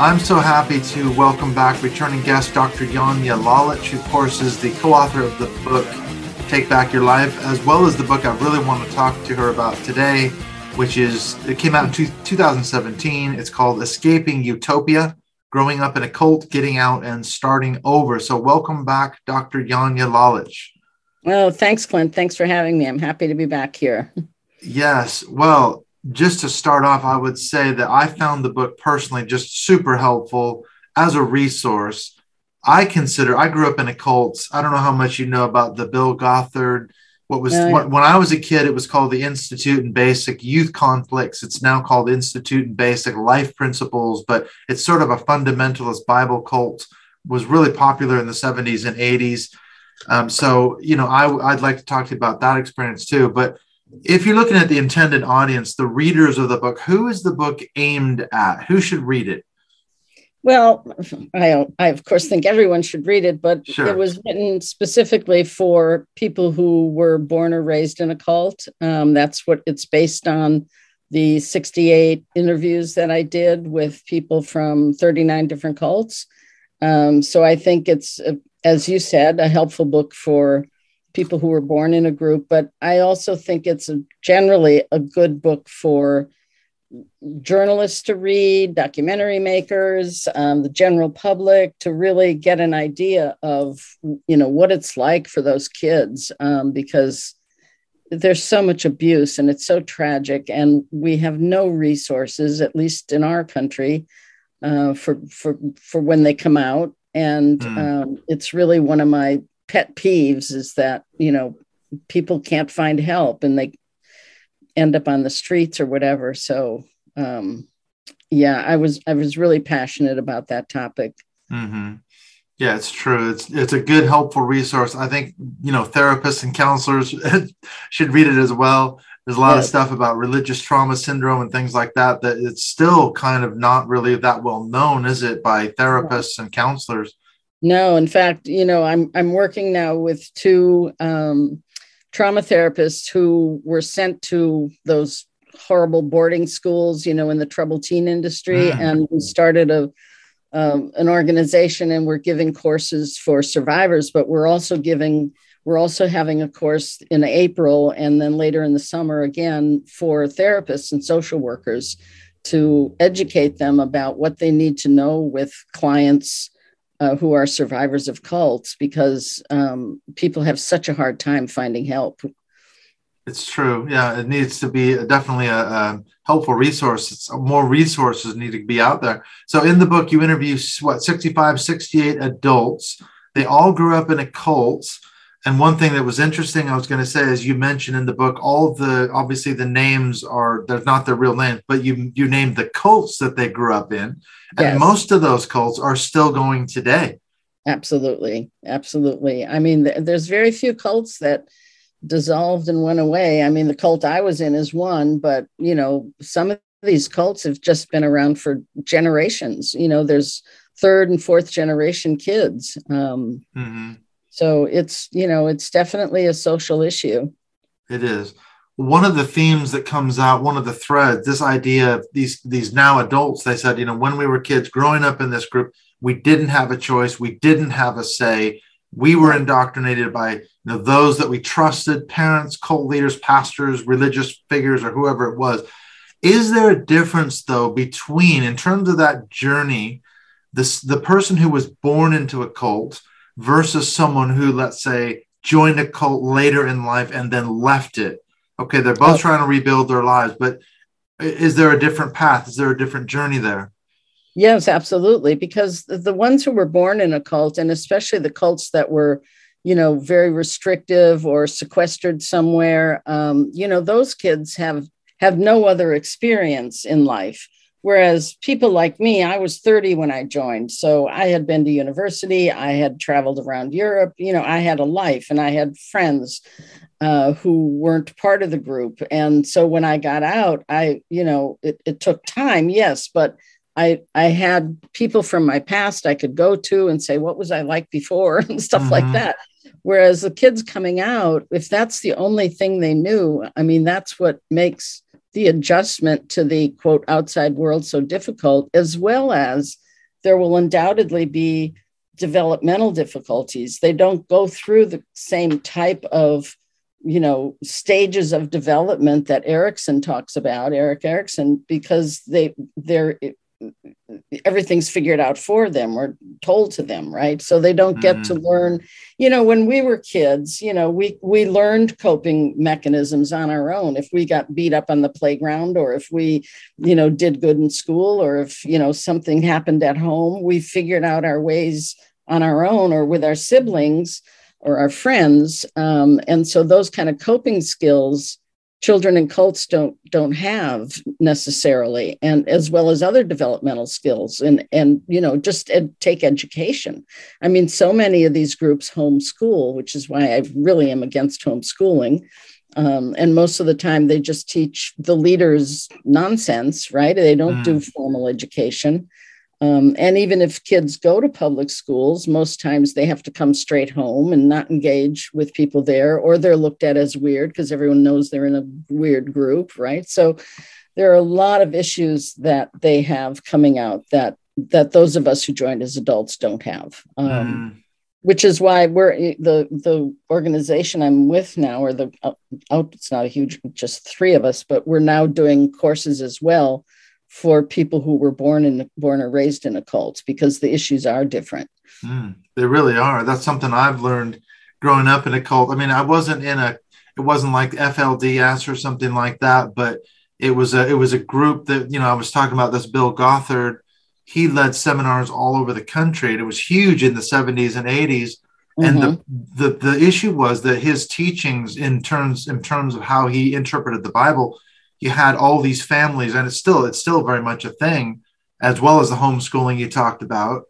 I'm so happy to welcome back returning guest Dr. Janja Lalich, who, of course, is the co author of the book Take Back Your Life, as well as the book I really want to talk to her about today, which is, it came out in 2017. It's called Escaping Utopia Growing Up in a Cult, Getting Out, and Starting Over. So, welcome back, Dr. Janja Lalich. Well, thanks, Clint. Thanks for having me. I'm happy to be back here. Yes. Well, just to start off, I would say that I found the book personally just super helpful as a resource. I consider I grew up in a cult. I don't know how much you know about the Bill Gothard. What was uh, when I was a kid, it was called the Institute and Basic Youth Conflicts. It's now called Institute and Basic Life Principles, but it's sort of a fundamentalist Bible cult. Was really popular in the 70s and 80s. Um, so you know, I, I'd like to talk to you about that experience too. But if you're looking at the intended audience, the readers of the book, who is the book aimed at? Who should read it? Well, I, I of course think everyone should read it, but sure. it was written specifically for people who were born or raised in a cult. Um, that's what it's based on. The 68 interviews that I did with people from 39 different cults. Um, so I think it's, as you said, a helpful book for people who were born in a group, but I also think it's a, generally a good book for journalists to read, documentary makers, um, the general public to really get an idea of you know what it's like for those kids um, because there's so much abuse and it's so tragic and we have no resources at least in our country uh, for for for when they come out and mm. um, it's really one of my pet peeves is that you know people can't find help and they end up on the streets or whatever. So um yeah i was i was really passionate about that topic. Mm-hmm. yeah it's true. It's it's a good helpful resource. I think you know therapists and counselors should read it as well. There's a lot yeah. of stuff about religious trauma syndrome and things like that that it's still kind of not really that well known is it by therapists and counselors no, in fact, you know, I'm I'm working now with two um, trauma therapists who were sent to those horrible boarding schools, you know, in the troubled teen industry, mm. and we started a um, an organization, and we're giving courses for survivors, but we're also giving we're also having a course in April, and then later in the summer again for therapists and social workers to educate them about what they need to know with clients uh, who are survivors of cults because um, people have such a hard time finding help. It's true. Yeah, it needs to be definitely a, a helpful resource. It's, more resources need to be out there. So in the book, you interview what 65, 68 adults. They all grew up in a cult and one thing that was interesting, I was going to say, as you mentioned in the book, all the obviously the names are they're not their real names, but you you named the cults that they grew up in, and yes. most of those cults are still going today. Absolutely, absolutely. I mean, th- there's very few cults that dissolved and went away. I mean, the cult I was in is one, but you know, some of these cults have just been around for generations. You know, there's third and fourth generation kids. Um, mm-hmm so it's, you know, it's definitely a social issue. It is. One of the themes that comes out, one of the threads, this idea of these these now adults, they said, you know, when we were kids growing up in this group, we didn't have a choice, we didn't have a say. We were indoctrinated by you know, those that we trusted, parents, cult leaders, pastors, religious figures, or whoever it was. Is there a difference though between, in terms of that journey, this the person who was born into a cult versus someone who, let's say, joined a cult later in life and then left it. Okay, they're both trying to rebuild their lives, but is there a different path? Is there a different journey there? Yes, absolutely. Because the ones who were born in a cult, and especially the cults that were, you know, very restrictive or sequestered somewhere. Um, you know, those kids have have no other experience in life. Whereas people like me, I was 30 when I joined. So I had been to university, I had traveled around Europe, you know, I had a life and I had friends uh, who weren't part of the group. And so when I got out, I, you know, it, it took time, yes, but I, I had people from my past I could go to and say, what was I like before and stuff mm-hmm. like that. Whereas the kids coming out, if that's the only thing they knew, I mean, that's what makes the adjustment to the quote outside world so difficult, as well as there will undoubtedly be developmental difficulties. They don't go through the same type of you know stages of development that Erikson talks about, Erik Erikson, because they they're everything's figured out for them or told to them right? So they don't get mm-hmm. to learn you know when we were kids you know we we learned coping mechanisms on our own. If we got beat up on the playground or if we you know did good in school or if you know something happened at home we figured out our ways on our own or with our siblings or our friends. Um, and so those kind of coping skills children and cults don't don't have necessarily and as well as other developmental skills and and you know just ed- take education. I mean so many of these groups homeschool which is why i really am against homeschooling um, and most of the time they just teach the leaders nonsense right? They don't mm. do formal education um, and even if kids go to public schools, most times they have to come straight home and not engage with people there, or they're looked at as weird because everyone knows they're in a weird group, right? So there are a lot of issues that they have coming out that that those of us who joined as adults don't have. Um, mm. Which is why we're the the organization I'm with now, or the out, oh, it's not a huge, just three of us, but we're now doing courses as well for people who were born in born or raised in a cult because the issues are different. Mm, they really are. That's something I've learned growing up in a cult. I mean, I wasn't in a it wasn't like FLDS or something like that, but it was a it was a group that you know I was talking about this Bill Gothard. He led seminars all over the country, and it was huge in the 70s and 80s. And mm-hmm. the, the the issue was that his teachings in terms in terms of how he interpreted the Bible you had all these families, and it's still it's still very much a thing, as well as the homeschooling you talked about.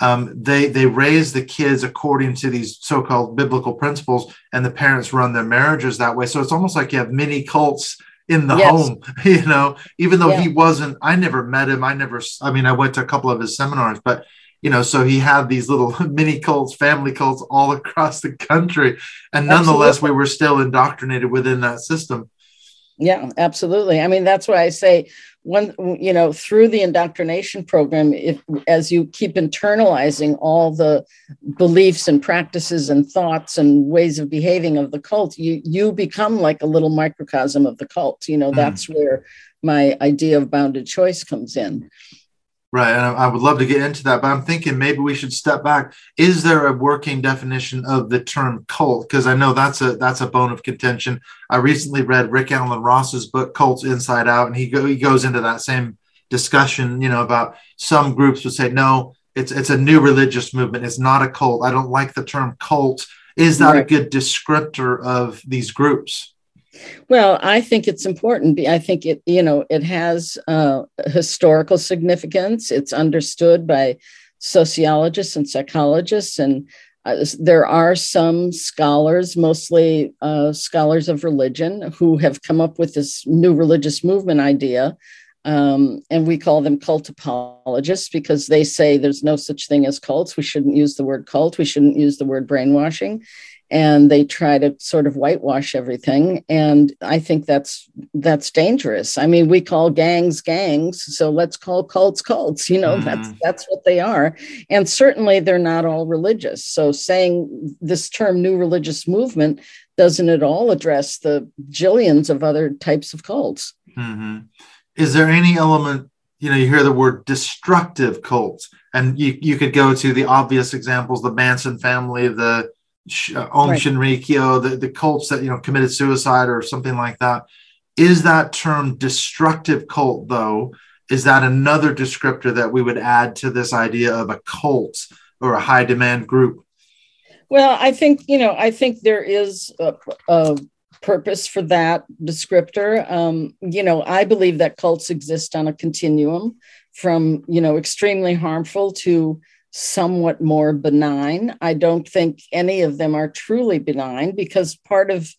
Um, they they raise the kids according to these so-called biblical principles, and the parents run their marriages that way. So it's almost like you have mini cults in the yes. home, you know. Even though yeah. he wasn't, I never met him. I never. I mean, I went to a couple of his seminars, but you know, so he had these little mini cults, family cults all across the country, and nonetheless, Absolutely. we were still indoctrinated within that system. Yeah, absolutely. I mean, that's why I say one, you know, through the indoctrination program, if as you keep internalizing all the beliefs and practices and thoughts and ways of behaving of the cult, you you become like a little microcosm of the cult. You know, mm. that's where my idea of bounded choice comes in. Right. And I would love to get into that, but I'm thinking maybe we should step back. Is there a working definition of the term cult? Because I know that's a that's a bone of contention. I recently read Rick Alan Ross's book Cults Inside Out, and he go, he goes into that same discussion, you know, about some groups would say, no, it's it's a new religious movement. It's not a cult. I don't like the term cult. Is that right. a good descriptor of these groups? Well, I think it's important. I think it, you know, it has uh, historical significance. It's understood by sociologists and psychologists, and uh, there are some scholars, mostly uh, scholars of religion, who have come up with this new religious movement idea. Um, and we call them cult apologists because they say there's no such thing as cults. We shouldn't use the word cult. We shouldn't use the word brainwashing and they try to sort of whitewash everything. And i think that's that's dangerous. I mean we call gangs gangs so let's call cults cults you know mm. that's that's what they are. And certainly they're not all religious. So saying this term new religious movement doesn't at all address the jillions of other types of cults. Mm-hmm. is there any element you know you hear the word destructive cults and you, you could go to the obvious examples the manson family the uh, Aum right. Shinrikyo, the, the cults that you know committed suicide or something like that. Is that term destructive cult though? Is that another descriptor that we would add to this idea of a cult or a high demand group? Well, I think, you know, I think there is a, a purpose for that descriptor. Um, you know, I believe that cults exist on a continuum from, you know, extremely harmful to somewhat more benign. I don't think any of them are truly benign because part of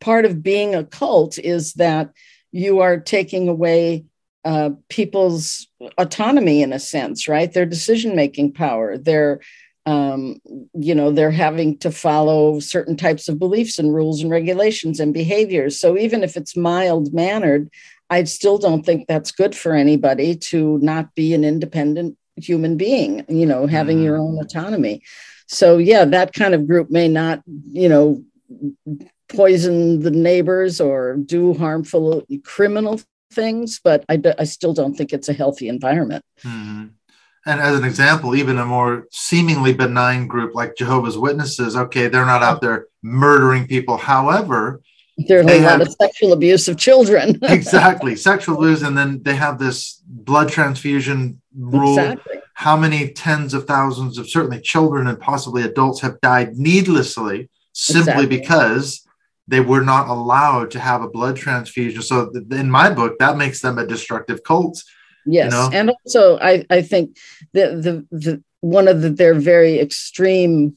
part of being a cult is that you are taking away uh, people's autonomy in a sense, right? Their decision making power, their um, you know they're having to follow certain types of beliefs and rules and regulations and behaviors so even if it's mild mannered i still don't think that's good for anybody to not be an independent human being you know having your own autonomy so yeah that kind of group may not you know poison the neighbors or do harmful criminal things but i, I still don't think it's a healthy environment mm-hmm. And as an example, even a more seemingly benign group like Jehovah's Witnesses, okay, they're not out there murdering people. However, there's a lot of sexual abuse of children. exactly, sexual abuse, and then they have this blood transfusion rule. Exactly. How many tens of thousands of certainly children and possibly adults have died needlessly simply exactly. because they were not allowed to have a blood transfusion. So, in my book, that makes them a destructive cult Yes, you know? and also I I think the the the one of the, their very extreme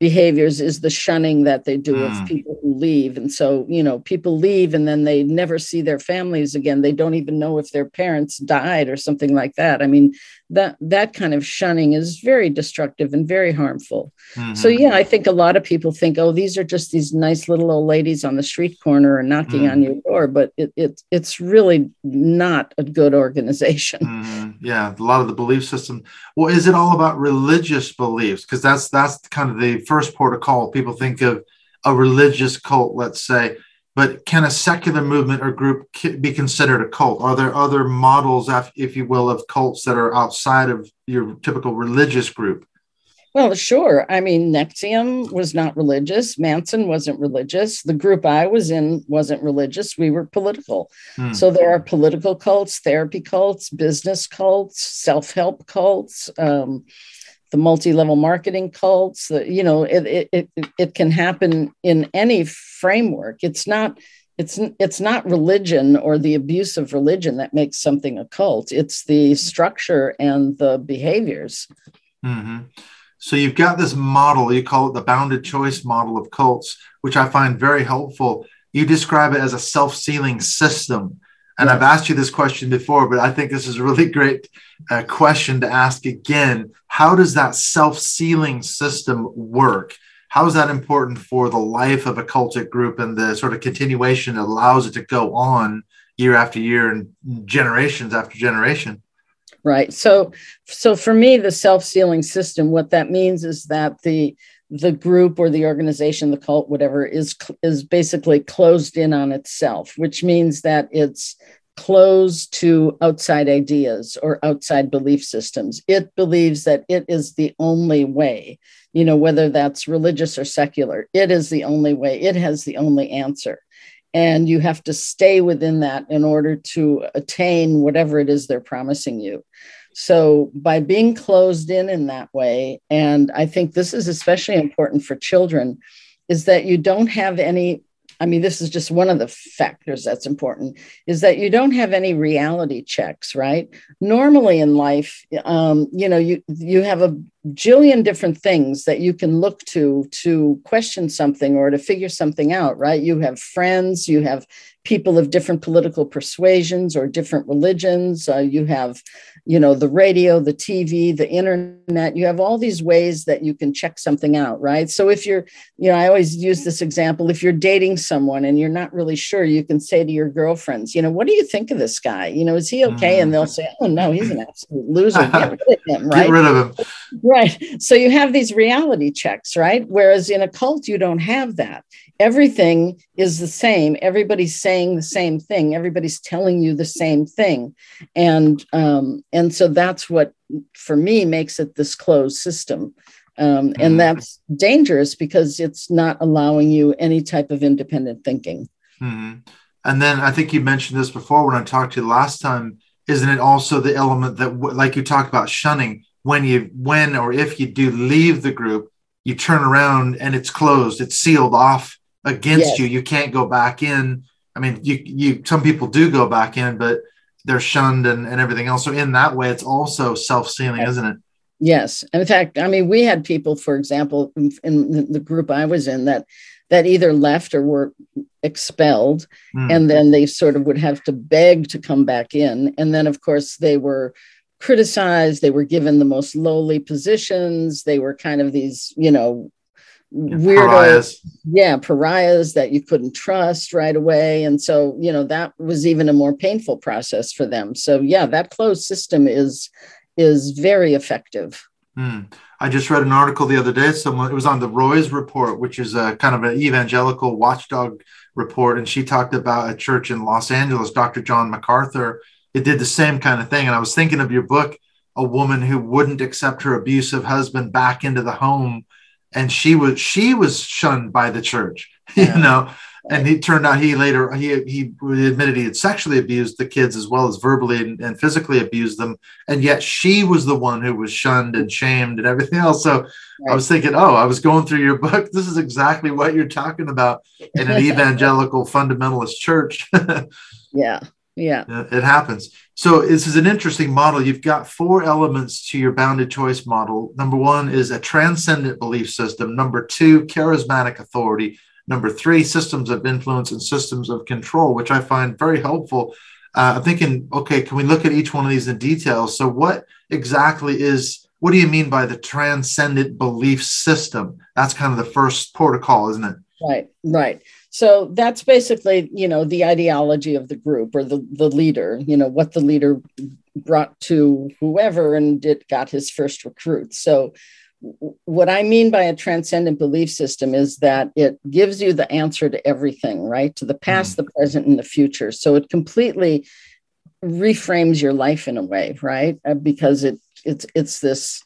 behaviors is the shunning that they do mm. of people who leave. And so you know people leave and then they never see their families again. They don't even know if their parents died or something like that. I mean that that kind of shunning is very destructive and very harmful mm-hmm. so yeah i think a lot of people think oh these are just these nice little old ladies on the street corner and knocking mm. on your door but it, it it's really not a good organization mm. yeah a lot of the belief system well is it all about religious beliefs because that's that's kind of the first protocol people think of a religious cult, let's say, but can a secular movement or group be considered a cult? Are there other models, if you will, of cults that are outside of your typical religious group? Well, sure. I mean, NXIVM was not religious. Manson wasn't religious. The group I was in wasn't religious. We were political. Hmm. So there are political cults, therapy cults, business cults, self help cults. Um, the multi-level marketing cults you know it, it, it, it can happen in any framework. It's not it's it's not religion or the abuse of religion that makes something a cult. It's the structure and the behaviors. Mm-hmm. so you've got this model you call it the bounded choice model of cults which i find very helpful. You describe it as a self-sealing system and. I've asked you this question before, but I think this is a really great uh, question to ask again. How does that self sealing system work? How is that important for the life of a cultic group and the sort of continuation that allows it to go on year after year and generations after generation? Right. So, so for me, the self sealing system, what that means is that the the group or the organization, the cult, whatever, is is basically closed in on itself, which means that it's closed to outside ideas or outside belief systems. It believes that it is the only way, you know, whether that's religious or secular, it is the only way, it has the only answer. And you have to stay within that in order to attain whatever it is they're promising you. So, by being closed in in that way, and I think this is especially important for children, is that you don't have any. I mean, this is just one of the factors that's important is that you don't have any reality checks, right? Normally in life, um, you know, you you have a jillion different things that you can look to to question something or to figure something out, right? You have friends, you have people of different political persuasions or different religions. Uh, you have, you know, the radio, the TV, the internet. You have all these ways that you can check something out, right? So if you're, you know, I always use this example. If you're dating someone and you're not really sure, you can say to your girlfriends, you know, what do you think of this guy? You know, is he okay? And they'll say, oh no, he's an absolute loser. Get rid of him, right? Get rid of him. Right. So you have these reality checks, right? Whereas in a cult, you don't have that everything is the same everybody's saying the same thing everybody's telling you the same thing and um, and so that's what for me makes it this closed system um, and mm-hmm. that's dangerous because it's not allowing you any type of independent thinking mm-hmm. and then i think you mentioned this before when i talked to you last time isn't it also the element that like you talked about shunning when you when or if you do leave the group you turn around and it's closed, it's sealed off against yes. you. You can't go back in. I mean, you you some people do go back in, but they're shunned and, and everything else. So in that way, it's also self-sealing, yes. isn't it? Yes. In fact, I mean, we had people, for example, in, in the group I was in that that either left or were expelled mm. and then they sort of would have to beg to come back in and then of course they were criticized they were given the most lowly positions they were kind of these you know yeah, pariahs. yeah pariahs that you couldn't trust right away and so you know that was even a more painful process for them so yeah that closed system is is very effective mm. I just read an article the other day. Someone it was on the Roys Report, which is a kind of an evangelical watchdog report, and she talked about a church in Los Angeles. Dr. John MacArthur. It did the same kind of thing, and I was thinking of your book, a woman who wouldn't accept her abusive husband back into the home, and she was she was shunned by the church. Yeah. You know, and he turned out he later he he admitted he had sexually abused the kids as well as verbally and, and, physically abused them. And yet she was the one who was shunned and shamed and everything else. So right. i was thinking oh i was going through your book. This is exactly what you're talking about in an evangelical fundamentalist church. Yeah yeah it happens so this is an interesting model you've got four elements to your bounded choice model number one is a transcendent belief system number two charismatic authority Number three, systems of influence and systems of control, which I find very helpful. Uh, I'm thinking, okay, can we look at each one of these in detail? So, what exactly is, what do you mean by the transcendent belief system? That's kind of the first protocol, isn't it? Right, right. So that's basically, you know, the ideology of the group or the, the leader, you know, what the leader brought to whoever and it got his first recruit. So what I mean by a transcendent belief system is that it gives you the answer to everything, right? To the past, mm the present, and the future. So it completely reframes your life in a way, right? Uh, because it it's it's this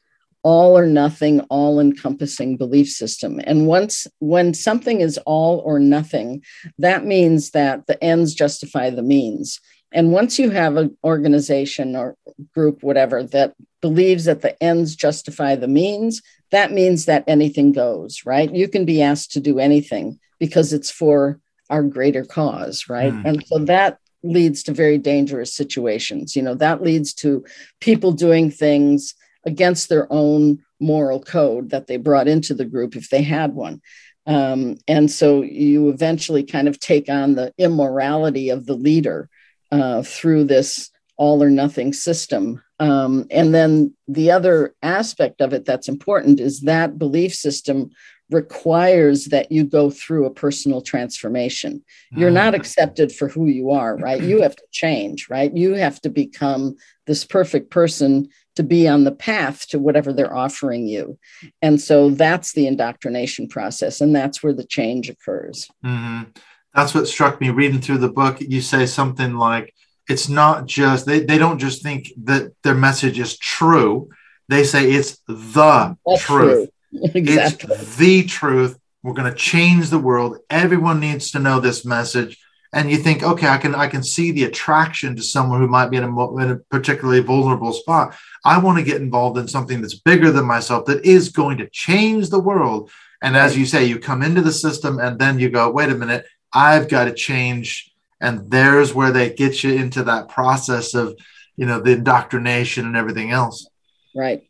all or nothing, all encompassing belief system. And once when something is all or nothing, that means that the ends justify the means. And once you have an organization or group, whatever, that believes that the ends justify the means, that means that anything goes, right? You can be asked to do anything because it's for our greater cause, right? Mm. And so that leads to very dangerous situations. You know, that leads to people doing things against their own moral code that they brought into the group if they had one. Um, and so you eventually kind of take on the immorality of the leader uh, through this all or nothing system. Um, and then the other aspect of it that's important is that belief system requires that you go through a personal transformation. You're not mm. accepted for who you are, right? You have to change, right? You have to become this perfect person to be on the path to whatever they're offering you. And so that's the indoctrination process, and that's where the change occurs. Mm-hmm. That's what struck me reading through the book. You say something like, it's not just they, they don't just think that their message is true they say it's the That's truth true. exactly. it's the truth we're going to change the world everyone needs to know this message and you think okay i can i can see the attraction to someone who might be in a, in a particularly vulnerable spot. I want to get involved in something that's bigger than myself that is going to change the world. And as you say you come into the system and then you go wait a minute i've got to change. And there's where they get you into that process of you know the indoctrination and everything else. Right.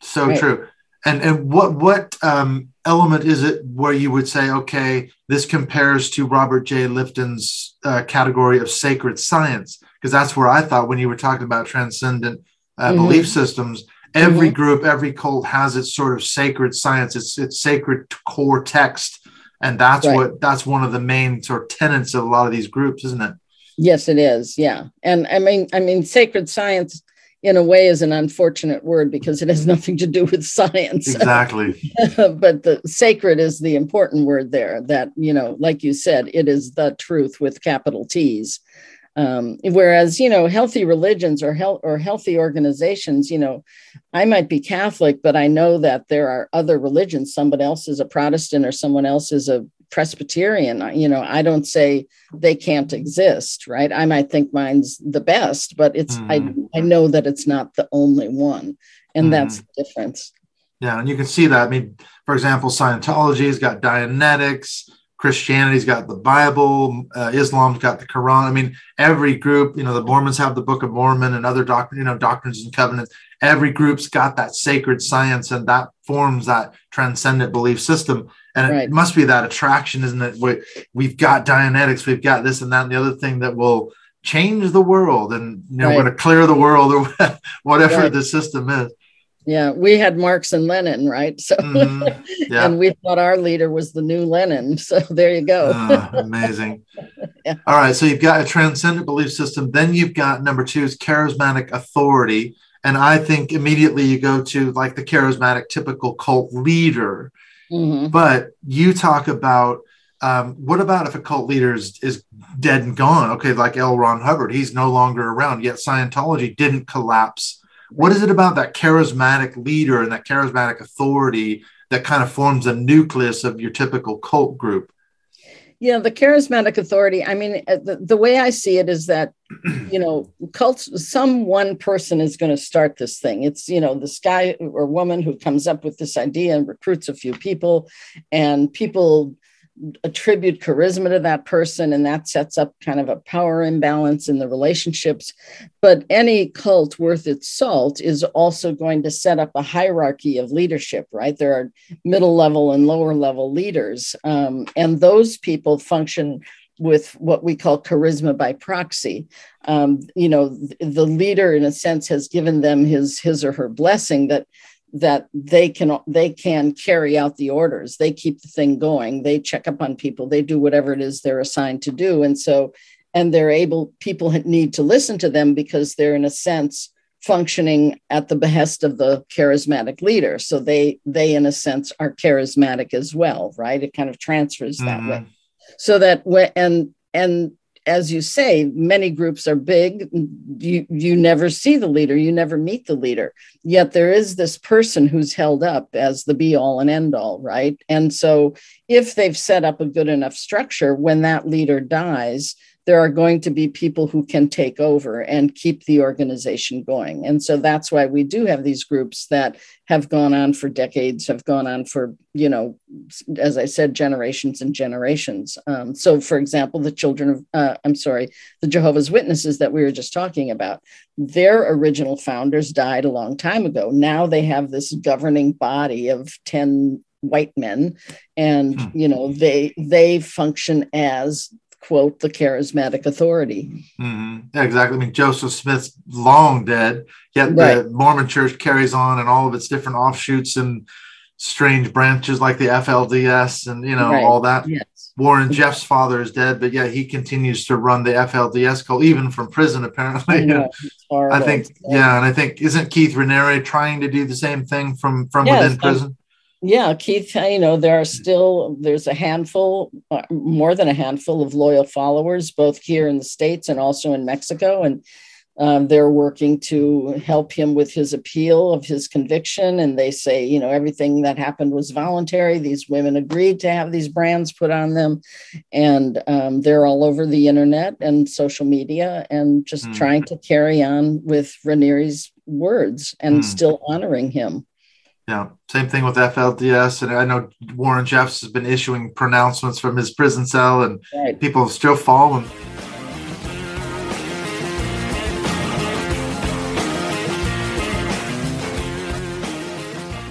So right. true and and what what um, element is it where you would say okay this compares to robert j lifton's uh, category of sacred science because that's where i thought when you were talking about transcendent uh, mm-hmm. belief systems every mm-hmm. group every cult has its sort of sacred science its its sacred core text and that's right. what that's one of the main sort of tenets of a lot of these groups isn't it yes it is yeah and i mean i mean sacred science in a way is an unfortunate word because it has nothing to do with science. Exactly. But the sacred is the important word there that you know like you said it is the truth with capital t's. Um, whereas, you know, healthy religions or health or healthy organizations, you know, I might be Catholic, but I know that there are other religions. Someone else is a Protestant or someone else is a Presbyterian. You know, I don't say they can't exist, right? I might think mine's the best, but it's mm. I I know that it's not the only one, and mm. that's the difference. Yeah, and you can see that. I mean, for example, Scientology's got Dianetics, Christianity's got the Bible, uh, Islam's got the Quran. I mean, every group, you know, the Mormons have the Book of Mormon and other doctrine, you know, doctrines and covenants. Every group's got that sacred science, and that forms that transcendent belief system. And right. it must be that attraction, isn't it? We, we've got Dianetics, we've got this and that, and the other thing that will change the world, and you know, right. we're going to clear the world or whatever right. the system is. Yeah, we had Marx and Lenin, right? So, mm-hmm. yeah. and we thought our leader was the new Lenin. So there you go. uh, amazing. yeah. All right, so you've got a transcendent belief system. Then you've got number two is charismatic authority, and I think immediately you go to like the charismatic typical cult leader. Mm-hmm. But you talk about um, what about if a cult leader is, is dead and gone? Okay, like L. Ron Hubbard, he's no longer around. Yet Scientology didn't collapse what is it about that charismatic leader and that charismatic authority that kind of forms a nucleus of your typical cult group? Yeah, the charismatic authority. I mean, uh, the, the way I see it is that, you know, cults, some one person is going to start this thing. It's, you know, this guy or woman who comes up with this idea and recruits a few people, and people attribute charisma to that person and that sets up kind of a power imbalance in the relationships. But any cult worth its salt is also going to set up a hierarchy of leadership right? There are middle level and lower level leaders um, and those people function with what we call charisma by proxy. Um, you know the leader in a sense has given them his his or her blessing that that they can they can carry out the orders. They keep the thing going. They check up on people. They do whatever it is they're assigned to do. And so and they're able people need to listen to them because they're in a sense functioning at the behest of the charismatic leader. So they they in a sense are charismatic as well right? It kind of transfers that mm-hmm. way so that when and and as you say, many groups are big. You, you never see the leader, you never meet the leader. Yet there is this person who's held up as the be all and end all, right? And so if they've set up a good enough structure, when that leader dies, there are going to be people who can take over and keep the organization going. And so that's why we do have these groups that have gone on for decades, have gone on for, you know, as I said, generations and generations. Um, so, for example, the children of, uh, I'm sorry, the Jehovah's Witnesses that we were just talking about, their original founders died a long time ago. Now they have this governing body of 10 white men and hmm. you know they they function as quote the charismatic authority. Mm-hmm. Yeah, exactly. I mean, Joseph Smith's long dead, yet right. the Mormon Church carries on and all of its different offshoots and strange branches like the FLDS and you know right. all that. Yes. Warren Jeffs' father is dead, but yeah, he continues to run the FLDS cult even from prison. Apparently, I, I think yeah, and I think isn't Keith Raniere trying to do the same thing from from yes, within prison? Yeah keith you know there are still there's a handful uh, more than a handful of loyal followers both here in the states and also in mexico. And um, they're working to help him with his appeal of his conviction. And they say you know everything that happened was voluntary. These women agreed to have these brands put on them. And um, they're all over the internet and social media and just mm. trying to carry on with Raniere's words and mm. still honoring him yeah, same thing with FLDS, and I know Warren Jeffs has been issuing pronouncements from his prison cell, and right. people have still fallen.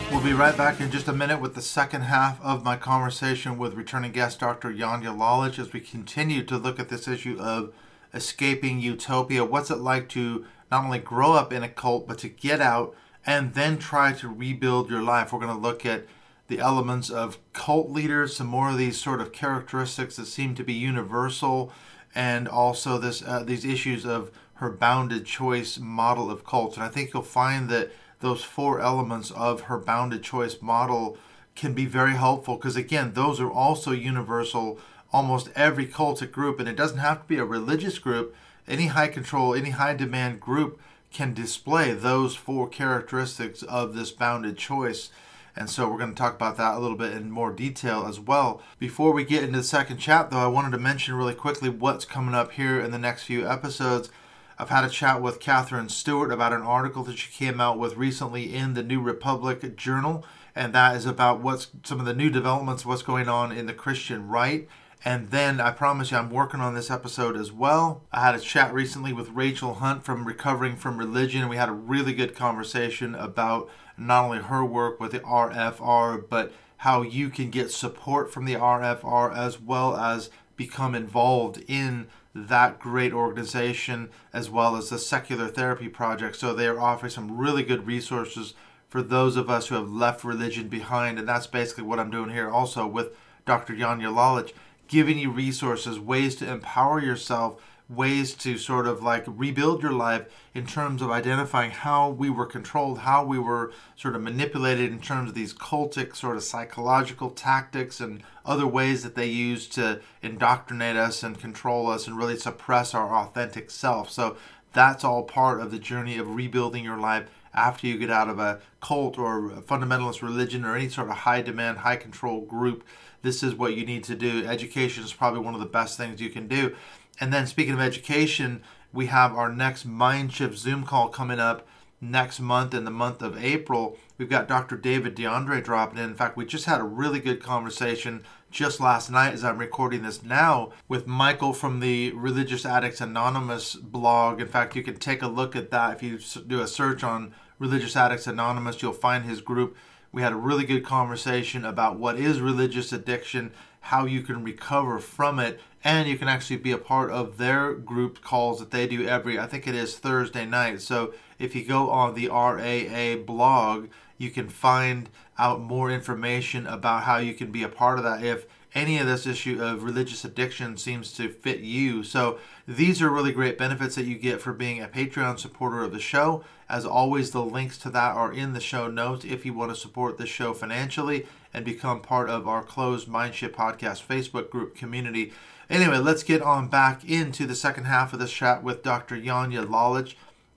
We'll be right back in just a minute with the second half of my conversation with returning guest Dr. Janja Lalich as we continue to look at this issue of escaping utopia. What's it like to not only grow up in a cult, but to get out and then try to rebuild your life. We're going to look at the elements of cult leaders, some more of these sort of characteristics that seem to be universal, and also this uh, these issues of her bounded choice model of cults. And I think you'll find that those four elements of her bounded choice model can be very helpful because again, those are also universal. Almost every cultic group, and it doesn't have to be a religious group. Any high control, any high demand group can display those four characteristics of this bounded choice. And so we're going to talk about that a little bit in more detail as well. Before we get into the second chat, though, I wanted to mention really quickly what's coming up here in the next few episodes. I've had a chat with Katherine Stewart about an article that she came out with recently in the New Republic Journal, and that is about what's some of the new developments, what's going on in the Christian right. And then I promise you, I'm working on this episode as well. I had a chat recently with Rachel Hunt from Recovering from Religion, and we had a really good conversation about not only her work with the RFR, but how you can get support from the RFR as well as become involved in that great organization as well as the Secular Therapy Project. So they are offering some really good resources for those of us who have left religion behind. And that's basically what I'm doing here also with Dr. Janja Lalich, giving you resources, ways to empower yourself ways to sort of like rebuild your life in terms of identifying how we were controlled, how we were sort of manipulated in terms of these cultic sort of psychological tactics and other ways that they use to indoctrinate us and control us and really suppress our authentic self. So that's all part of the journey of rebuilding your life after you get out of a cult or a fundamentalist religion or any sort of high demand, high control group. This is what you need to do. Education is probably one of the best things you can do. And then speaking of education, we have our next Mindshift Zoom call coming up next month in the month of April. We've got Dr. David DeAndre dropping in. In fact, we just had a really good conversation just last night as I'm recording this now with Michael from the Religious Addicts Anonymous blog. In fact, you can take a look at that. If you do a search on Religious Addicts Anonymous, you'll find his group. We had a really good conversation about what is religious addiction, how you can recover from it, and you can actually be a part of their group calls that they do every i think it is thursday night. So if you go on the raa blog you can find out more information about how you can be a part of that. If any of this issue of religious addiction seems to fit you. So, these are really great benefits that you get for being a Patreon supporter of the show. As always, the links to that are in the show notes if you want to support the show financially and become part of our closed Mindshift Podcast Facebook group community. Anyway, let's get on back into the second half of this chat with Dr. Janja Lalich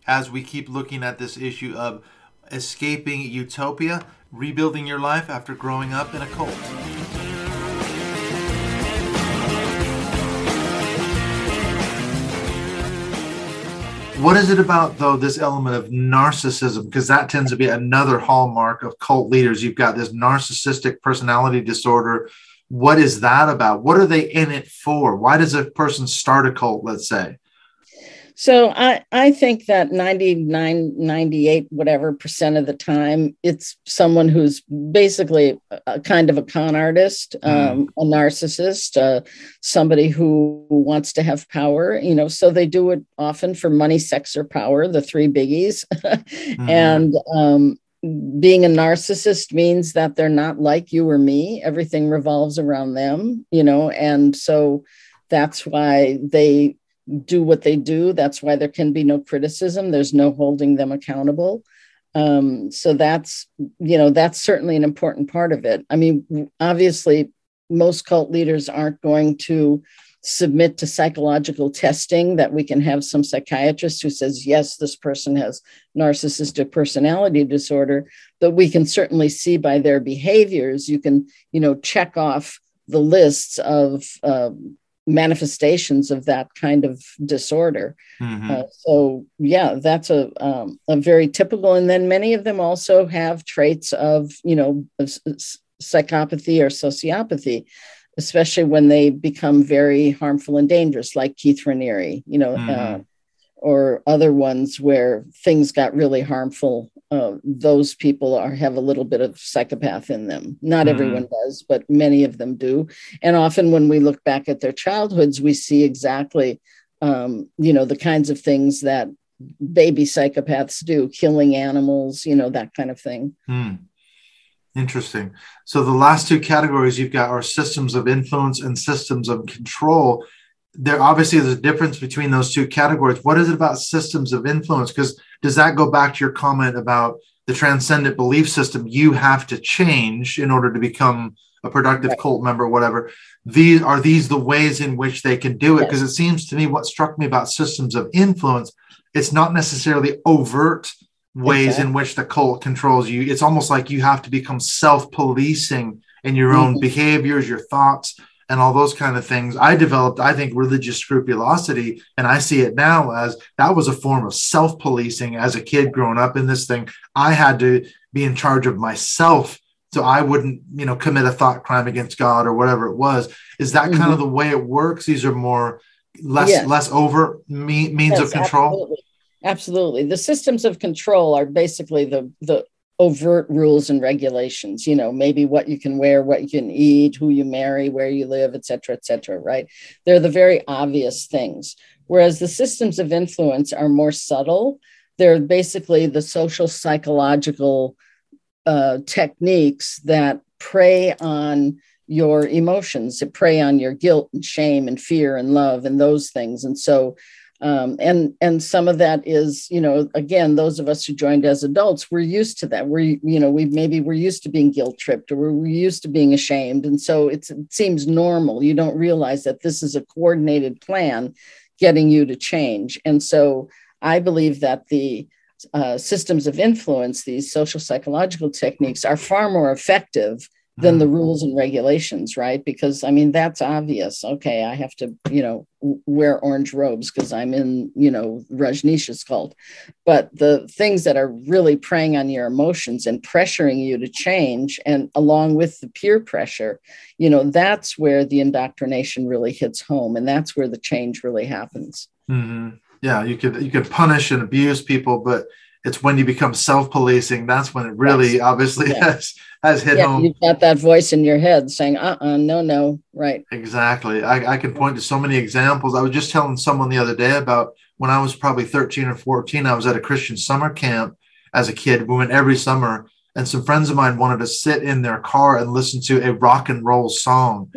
as we keep looking at this issue of escaping utopia, rebuilding your life after growing up in a cult. What is it about, though, this element of narcissism? Because that tends to be another hallmark of cult leaders. You've got this narcissistic personality disorder what is that about? What are they in it for? Why does a person start a cult, let's say? So I, I think that 99, 98, whatever percent of the time, it's someone who's basically a kind of a con artist, mm. um, a narcissist, uh, somebody who wants to have power, you know, so they do it often for money, sex, or power, the three biggies. mm. And um, being a narcissist means that they're not like you or me everything revolves around them you know and so that's why they do what they do that's why there can be no criticism there's no holding them accountable. Um, so that's you know that's certainly an important part of it. I mean obviously most cult leaders aren't going to submit to psychological testing that we can have some psychiatrist who says yes this person has narcissistic personality disorder but we can certainly see by their behaviors you can you know check off the lists of uh, manifestations of that kind of disorder mm-hmm. uh, so yeah that's a um, a very typical and then many of them also have traits of you know psychopathy or sociopathy especially when they become very harmful and dangerous, like Keith Raniere, you know, mm-hmm. uh, or other ones where things got really harmful. Uh, those people are have a little bit of psychopath in them. Not mm-hmm. everyone does, but many of them do. And often, when we look back at their childhoods, we see exactly, um, you know, the kinds of things that baby psychopaths do, killing animals, you know, that kind of thing. Mm. Interesting. So the last two categories you've got are systems of influence and systems of control. There obviously is a difference between those two categories. What is it about systems of influence? Because does that go back to your comment about the transcendent belief system you have to change in order to become a productive right. cult member, whatever? These are these the ways in which they can do it? Because yes. it seems to me what struck me about systems of influence, it's not necessarily overt ways exactly. in which the cult controls you. It's almost like you have to become self policing in your own mm-hmm. behaviors, your thoughts, and all those kind of things. I developed, I think, religious scrupulosity, and I see it now as that was a form of self policing as a kid growing up in this thing. I had to be in charge of myself so I wouldn't, you know, commit a thought crime against God or whatever it was. Is that mm-hmm. kind of the way it works? These are more less yes. less over me- means yes, of control. Absolutely. absolutely. The systems of control are basically the the overt rules and regulations you know maybe what you can wear what you can eat who you marry where you live et cetera et cetera right? They're the very obvious things. Whereas the systems of influence are more subtle they're basically the social psychological uh, techniques that prey on your emotions that prey on your guilt and shame and fear and love and those things. And so um, and and some of that is you know again those of us who joined as adults we're used to that. We're you know we maybe we're used to being guilt tripped or we're used to being ashamed. And so it seems normal. You don't realize that this is a coordinated plan getting you to change. And so i believe that the uh, systems of influence these social psychological techniques are far more effective than the mm. rules and regulations, right? Because I mean, that's obvious. Okay, I have to, you know, wear orange robes because I'm in, you know, Rajneesh's cult. But the things that are really preying on your emotions and pressuring you to change, and along with the peer pressure, you know, that's where the indoctrination really hits home, and that's where the change really happens. Mm-hmm. Yeah, you could you could punish and abuse people, but it's when you become self-policing that's when it really yes. obviously yeah. has has hit yeah, home. you've got that voice in your head saying uh-uh no no right. Exactly. I, I can point to so many examples. I was just telling someone the other day about when i was probably 13 or 14 i was at a christian summer camp as a kid. We went every summer and some friends of mine wanted to sit in their car and listen to a rock and roll song.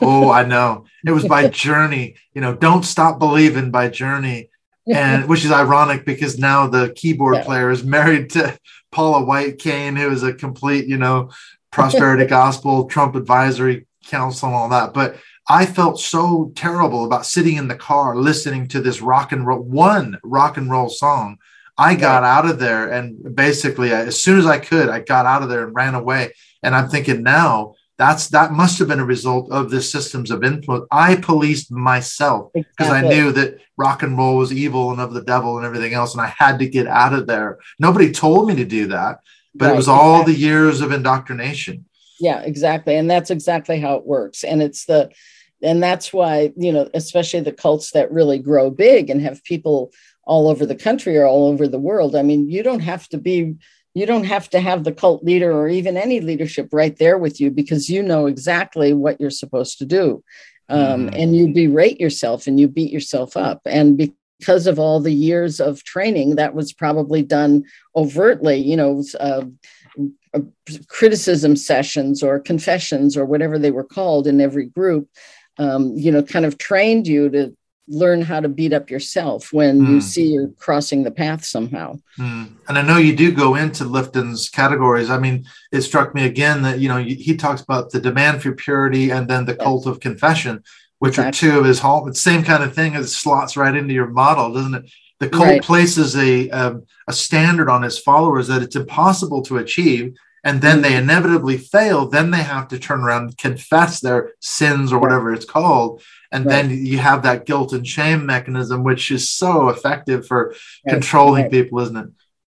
Oh i know. It was by journey. You know don't stop believing by journey and which is ironic because now the keyboard yeah. player is married to Paula White Cain, who is a complete, you know, prosperity gospel, Trump advisory council, and all that. But I felt so terrible about sitting in the car listening to this rock and roll, one rock and roll song. I got out of there and basically, as soon as I could, I got out of there and ran away. And I'm thinking now, that's that must have been a result of the systems of influence. I policed myself because exactly. I knew that rock and roll was evil and of the devil and everything else, and I had to get out of there. Nobody told me to do that, but right. it was all exactly. the years of indoctrination. Yeah, exactly, and that's exactly how it works. And it's the, and that's why you know, especially the cults that really grow big and have people all over the country or all over the world. I mean, you don't have to be you don't have to have the cult leader or even any leadership right there with you because you know exactly what you're supposed to do um, mm. and you berate yourself and you beat yourself up and because of all the years of training that was probably done overtly you know uh, uh, criticism sessions or confessions or whatever they were called in every group um, you know kind of trained you to learn how to beat up yourself when mm. you hmm. see you're crossing the path somehow. Mm. And I know you do go into Lifton's categories. I mean, it struck me again that, you know, he talks about the demand for purity and then the cult of confession, which exactly. are two of his hall. Same kind of thing as slots right into your model, doesn't it? The cult right. places a, a, a standard on its followers that it's impossible to achieve and then they hmm. inevitably fail, then they have to turn around and confess their sins or whatever it's called and right. then you have that guilt and shame mechanism which is so effective for right. controlling right. people isn't it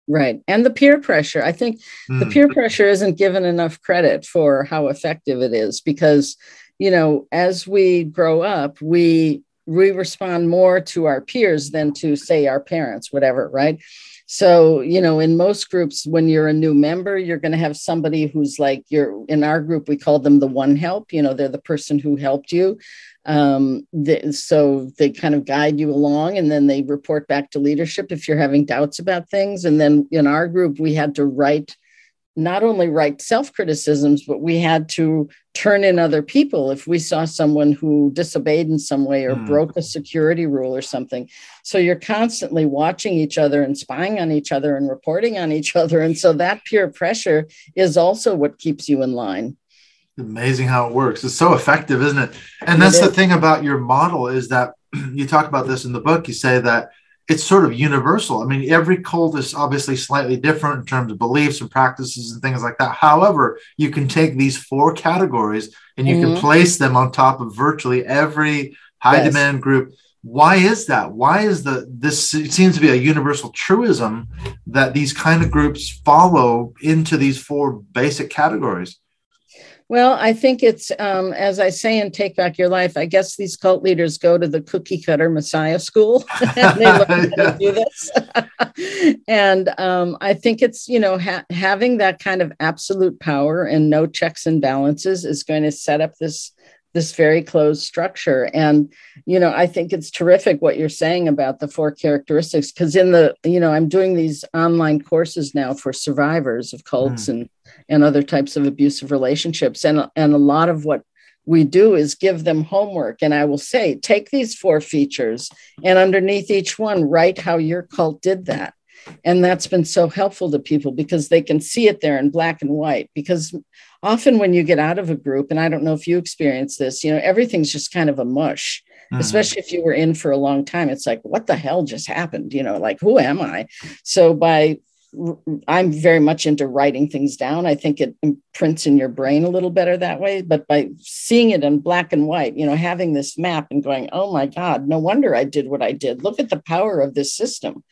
right and the peer pressure i think mm. the hmm. peer pressure isn't given enough credit for how effective it is because you know as we grow up we we respond more to our peers than to say our parents whatever right so, you know, in most groups, when you're a new member, you're going to have somebody who's like, you're in our group, we call them the one help, you know, they're the person who helped you. Um, so they kind of guide you along and then they report back to leadership if you're having doubts about things. And then in our group, we had to write not only write self criticisms, but we had to turn in other people if we saw someone who disobeyed in some way or mm. broke a security rule or something. So you're constantly watching each other and spying on each other and reporting on each other. And so that peer pressure is also what keeps you in line amazing how it works it's so effective isn't it and that's the thing about your model is that you talk about this in the book you say that it's sort of universal. I mean, every cult is obviously slightly different in terms of beliefs and practices and things like that. However, you can take these four categories and you mm-hmm. can place them on top of virtually every high yes. demand group. Why is that? Why is the this seems to be a universal truism that these kind of groups follow into these four basic categories? Well, I think it's, um, as I say in Take Back Your Life, I guess these cult leaders go to the cookie cutter Messiah school and they learn how to do this. and um, I think it's, you know, ha- having that kind of absolute power and no checks and balances is going to set up this this very closed structure and you know i think it's terrific what you're saying about the four characteristics because in the you know i'm doing these online courses now for survivors of cults mm. and and other types of abusive relationships. And and a lot of what we do is give them homework. And i will say take these four features and underneath each one write how your cult did that. And that's been so helpful to people because they can see it there in black and white. Because often when you get out of a group and i don't know if you experience this you know everything's just kind of a mush mm-hmm. especially if you were in for a long time. It's like what the hell just happened? You know like who am i? So by i'm very much into writing things down i think it imprints in your brain a little better that way but by seeing it in black and white you know having this map and going oh my god no wonder i did what i did look at the power of this system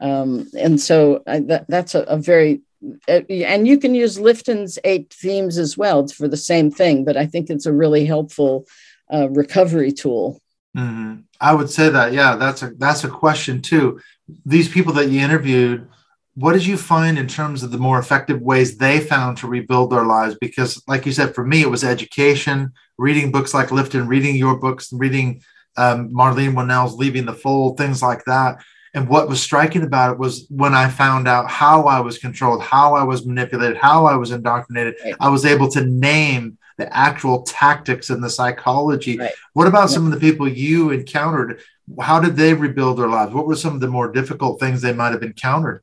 um, and so I, that, that's a, a very uh, and you can use Lifton's eight themes as well for the same thing, but I think it's a really helpful uh, recovery tool. Mm-hmm. I would say that, yeah, that's a that's a question too. These people that you interviewed, what did you find in terms of the more effective ways they found to rebuild their lives? Because, like you said, for me, it was education, reading books like Lifton, reading your books, reading um, Marlene Winell's Leaving the Fold, things like that. And what was striking about it was when I found out how I was controlled, how I was manipulated, how I was indoctrinated, right. I was able to name the actual tactics and the psychology. Right. What about some of the people you encountered? How did they rebuild their lives? What were some of the more difficult things they might have encountered?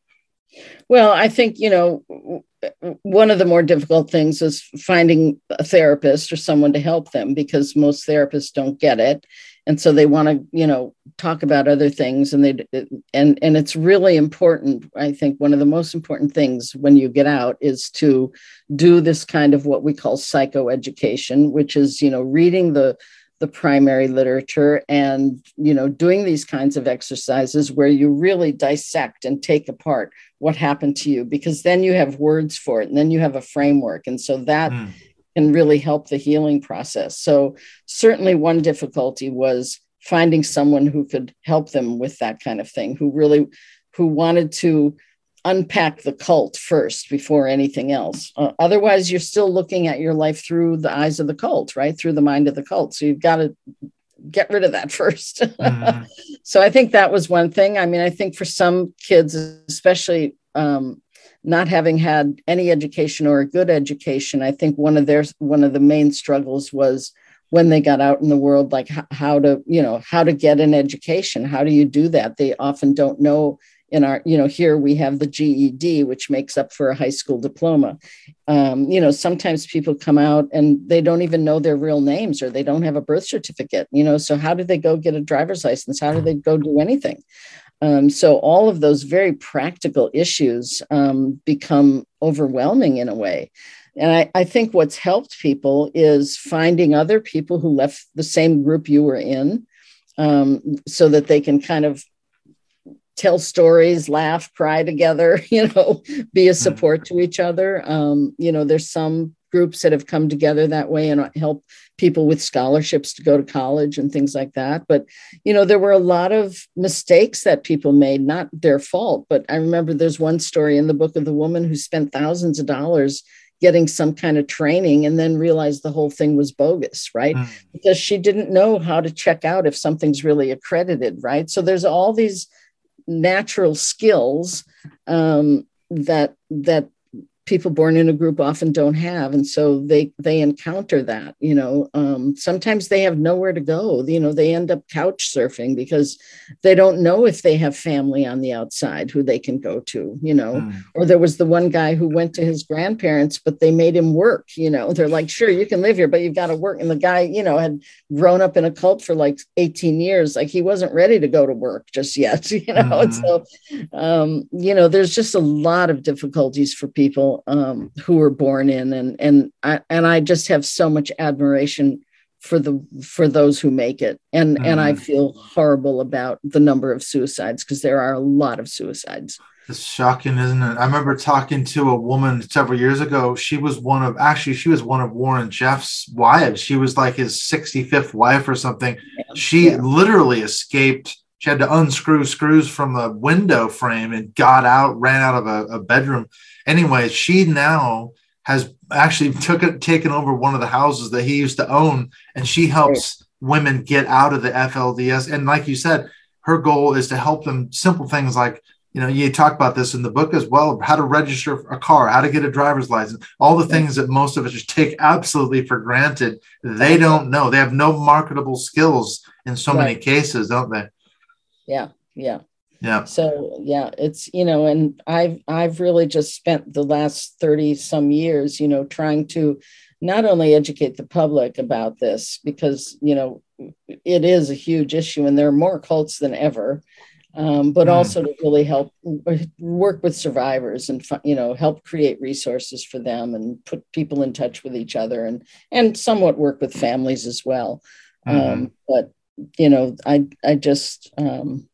Well, I think, you know, one of the more difficult things is finding a therapist or someone to help them because most therapists don't get it. And so they want to you know talk about other things and they and and it's really important i think one of the most important things when you get out is to do this kind of what we call psychoeducation which is you know reading the the primary literature and you know doing these kinds of exercises where you really dissect and take apart what happened to you because then you have words for it and then you have a framework and so that mm can really help the healing process. So, certainly, one difficulty was finding someone who could help them with that kind of thing, who really who wanted to unpack the cult first before anything else. Uh, otherwise, you're still looking at your life through the eyes of the cult, right? Through the mind of the cult. So you've got to get rid of that 1st mm-hmm. so I think that was one thing. I mean, I think for some kids, especially um, not having had any education or a good education, I think one of their one of the main struggles was when they got out in the world, like how to, you know, how to get an education. How do you do that? They often don't know in our you know here we have the ged which makes up for a high school diploma. Um, you know sometimes people come out and they don't even know their real names or they don't have a birth certificate you know so how do they go get a driver's license? How do they go do anything? Um, so all of those very practical issues um, become overwhelming in a way. And I, I, think what's helped people is finding other people who left the same group you were in um, so that they can kind of tell stories, laugh, cry together, you know, be a hmm. support to each other. Um, you know, there's some groups that have come together that way and help people with scholarships to go to college and things like that but you know there were a lot of mistakes that people made not their fault but i remember there's one story in the book of the woman who spent thousands of dollars getting some kind of training and then realized the whole thing was bogus right mm. because she didn't know how to check out if something's really accredited right so there's all these natural skills um, that that people born in a group often don't have. And so they they encounter that you know um, sometimes they have nowhere to go. You know they end up couch surfing because they don't know if they have family on the outside who they can go to you know. Mm. or there was the one guy who went to his grandparents but they made him work you know. They're like sure you can live here but you've got to work. And the guy you know had grown up in a cult for like 18 years. Like he wasn't ready to go to work just yet you know. Mm. and so um, you know there's just a lot of difficulties for people um, who were born in, and and I, and I just have so much admiration for the for those who make it, and mm-hmm. and I mm-hmm. feel horrible about the number of suicides because there are a lot of suicides. It's shocking, isn't it? I remember talking to a woman several years ago. She was one of actually she was one of Warren Jeffs' wives. She was like his 65th wife or something. Yeah. She yeah. literally escaped she had to unscrew screws from the window frame and got out, ran out of a, a bedroom. Anyway, she now has actually took it, taken over one of the houses that he used to own, and she helps women get out of the FLDS. And like you said, her goal is to help them simple things like you know you talk about this in the book as well how to register a car how to get a driver's license all the things that most of us just take absolutely for granted they don't know they have no marketable skills in so right. many cases don't they yeah yeah yeah so yeah it's you know and i've i've really just spent the last 30 some years you know trying to not only educate the public about this because you know it is a huge issue and there are more cults than ever um, but mm. also to really help work with survivors and you know help create resources for them and put people in touch with each other and and somewhat work with families as well mm. um, but you know, I I just um,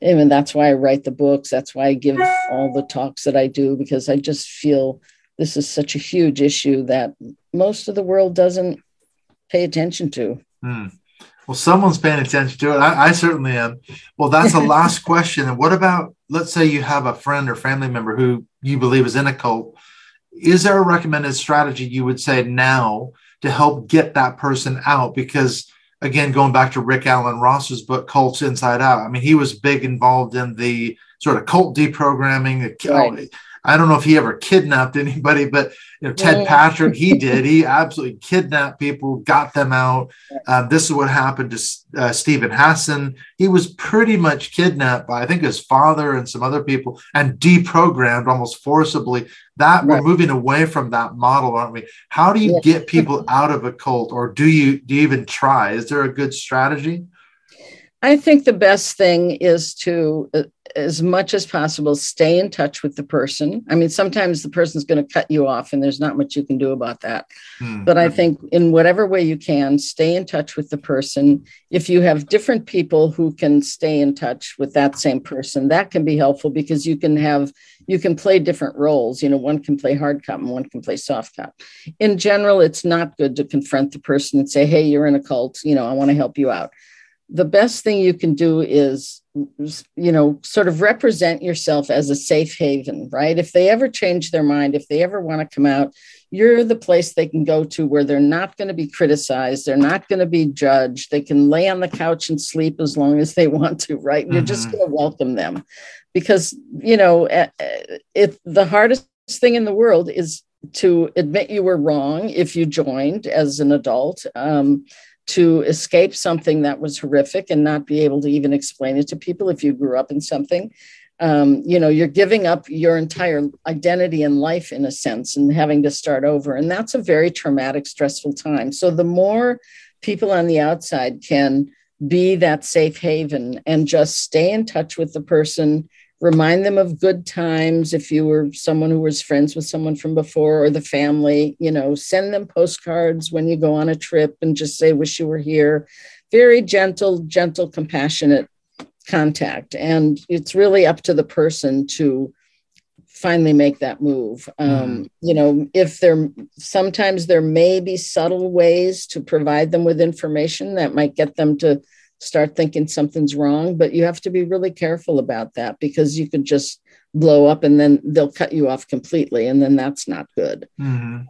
and that's why I write the books. That's why I give all the talks that I do because I just feel this is such a huge issue that most of the world doesn't pay attention to. Hmm. Well, someone's paying attention to it. I, I certainly am. Well, that's the last question. And what about, let's say you have a friend or family member who you believe is in a cult. Is there a recommended strategy you would say now to help get that person out? Because again, going back to Rick Alan Ross's book, Cults Inside Out. I mean, he was big involved in the sort of cult deprogramming. Right. Uh, I don't know if he ever kidnapped anybody, but you know, Ted Patrick, he did. He absolutely kidnapped people, got them out. Um, this is what happened to uh, Steven Hassan. He was pretty much kidnapped by, I think, his father and some other people, and deprogrammed almost forcibly. That right. we're moving away from that model, aren't we? How do you yeah. get people out of a cult, or do you do you even try? Is there a good strategy? I think the best thing is to, uh, as much as possible, stay in touch with the person. I mean, sometimes the person's going to cut you off, and there's not much you can do about that. Mm-hmm. But I think in whatever way you can, stay in touch with the person. If you have different people who can stay in touch with that same person, that can be helpful because you can have you can play different roles. You know, one can play hard cop and one can play soft cop. In general, it's not good to confront the person and say, "Hey, you're in a cult. You know, I want to help you out." The best thing you can do is you know sort of represent yourself as a safe haven right if they ever change their mind if they ever want to come out you're the place they can go to where they're not going to be criticized they're not going to be judged they can lay on the couch and sleep as long as they want to right mm-hmm. you're just mm-hmm. going to welcome them because you know eh, eh, if the hardest thing in the world is to admit you were wrong if you joined as an adult um, to escape something that was horrific and not be able to even explain it to people if you grew up in something. Um, you know, you're giving up your entire identity and life in a sense and having to start over. And that's a very traumatic, stressful time. So the more people on the outside can be that safe haven and just stay in touch with the person remind them of good times if you were someone who was friends with someone from before or the family you know send them postcards when you go on a trip and just say wish you were here. Very gentle gentle compassionate contact. And it's really up to the person to finally make that move. Um, mm. you know if there sometimes there may be subtle ways to provide them with information that might get them to start thinking something's wrong. But you have to be really careful about that because you could just blow up and then they'll cut you off completely. And then that's not good. Mm-hmm.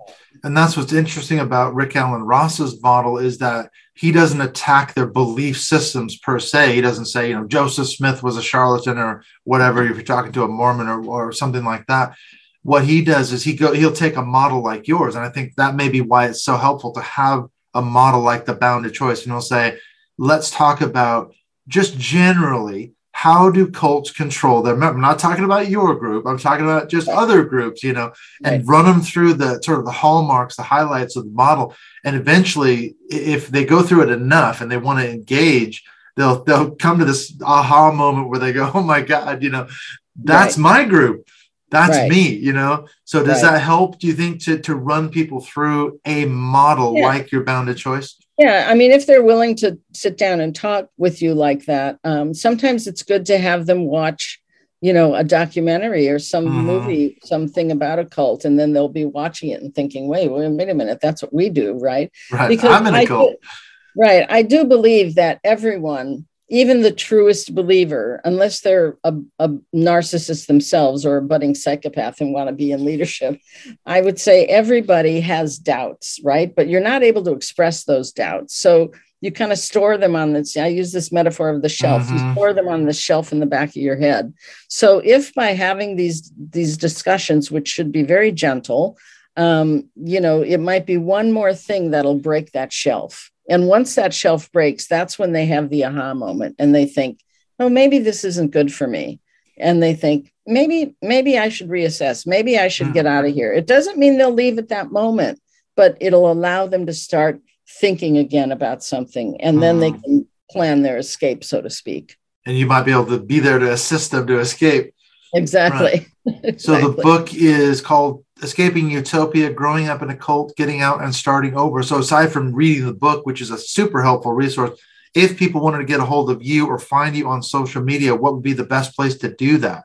And that's what's interesting about Rick Alan Ross's model is that he doesn't attack their belief systems per se. He doesn't say, you know, Joseph Smith was a charlatan or whatever, if you're talking to a Mormon or, or something like that what he does is he go he'll take a model like yours, and I think that may be why it's so helpful to have a model like the bounded choice. And he'll say, let's talk about just generally how do cults control them? I'm not talking about your group. I'm talking about just other groups, you know, and right. run them through the sort of the hallmarks, the highlights of the model. And eventually, if they go through it enough and they want to engage, they'll they'll come to this aha moment where they go, "Oh my God, you know, that's right. my group." that's right. me you know so does that help do you think to to run people through a model yeah. like your bounded choice yeah i mean if they're willing to sit down and talk with you like that um, sometimes it's good to have them watch you know a documentary or some mm-hmm. movie something about a cult and then they'll be watching it and thinking wait wait, wait a minute that's what we do right right because i'm in a cult do, right i do believe that everyone even the truest believer, unless they're a, a, narcissist themselves or a budding psychopath and want to be in leadership, I would say everybody has doubts, right? But you're not able to express those doubts. So you kind of store them on this. I use this metaphor of the shelf. Mm-hmm. You store them on the shelf in the back of your head. So if by having these these discussions, which should be very gentle, um, you know, it might be one more thing that'll break that shelf and once that shelf breaks, that's when they have the aha moment and they think, oh, maybe this isn't good for me. And they think, maybe, maybe I should reassess. Maybe I should get out of here. It doesn't mean they'll leave at that moment, but it'll allow them to start thinking again about something. And then they mm. can plan their escape, so to speak. And you might be able to be there to assist them to escape. Exactly. Right. exactly. So the book is called escaping utopia, growing up in a cult, getting out and starting over. So aside from reading the book, which is a super helpful resource, if people wanted to get a hold of you or find you on social media, what would be the best place to do that?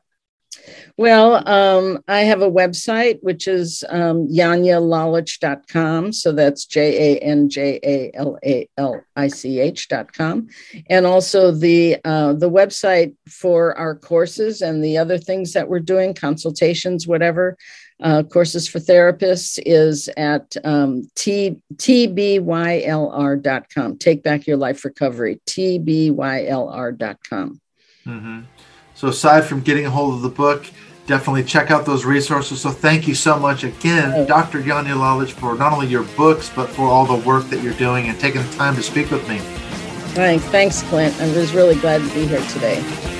Well, um, I have a website, which is um, janjalalich.com. So that's J A N J A L A L I C H.com. And also the, uh, the website for our courses and the other things that we're doing, consultations, whatever, uh, courses for therapists is at um, t, tbylr.com. Take Back Your Life Recovery, tbylr.com. Mm-hmm. So, aside from getting a hold of the book, definitely check out those resources. So, thank you so much again, oh. Dr. Janja Lalich, for not only your books, but for all the work that you're doing and taking the time to speak with me. Thanks, thanks, Clint. I was really glad to be here today.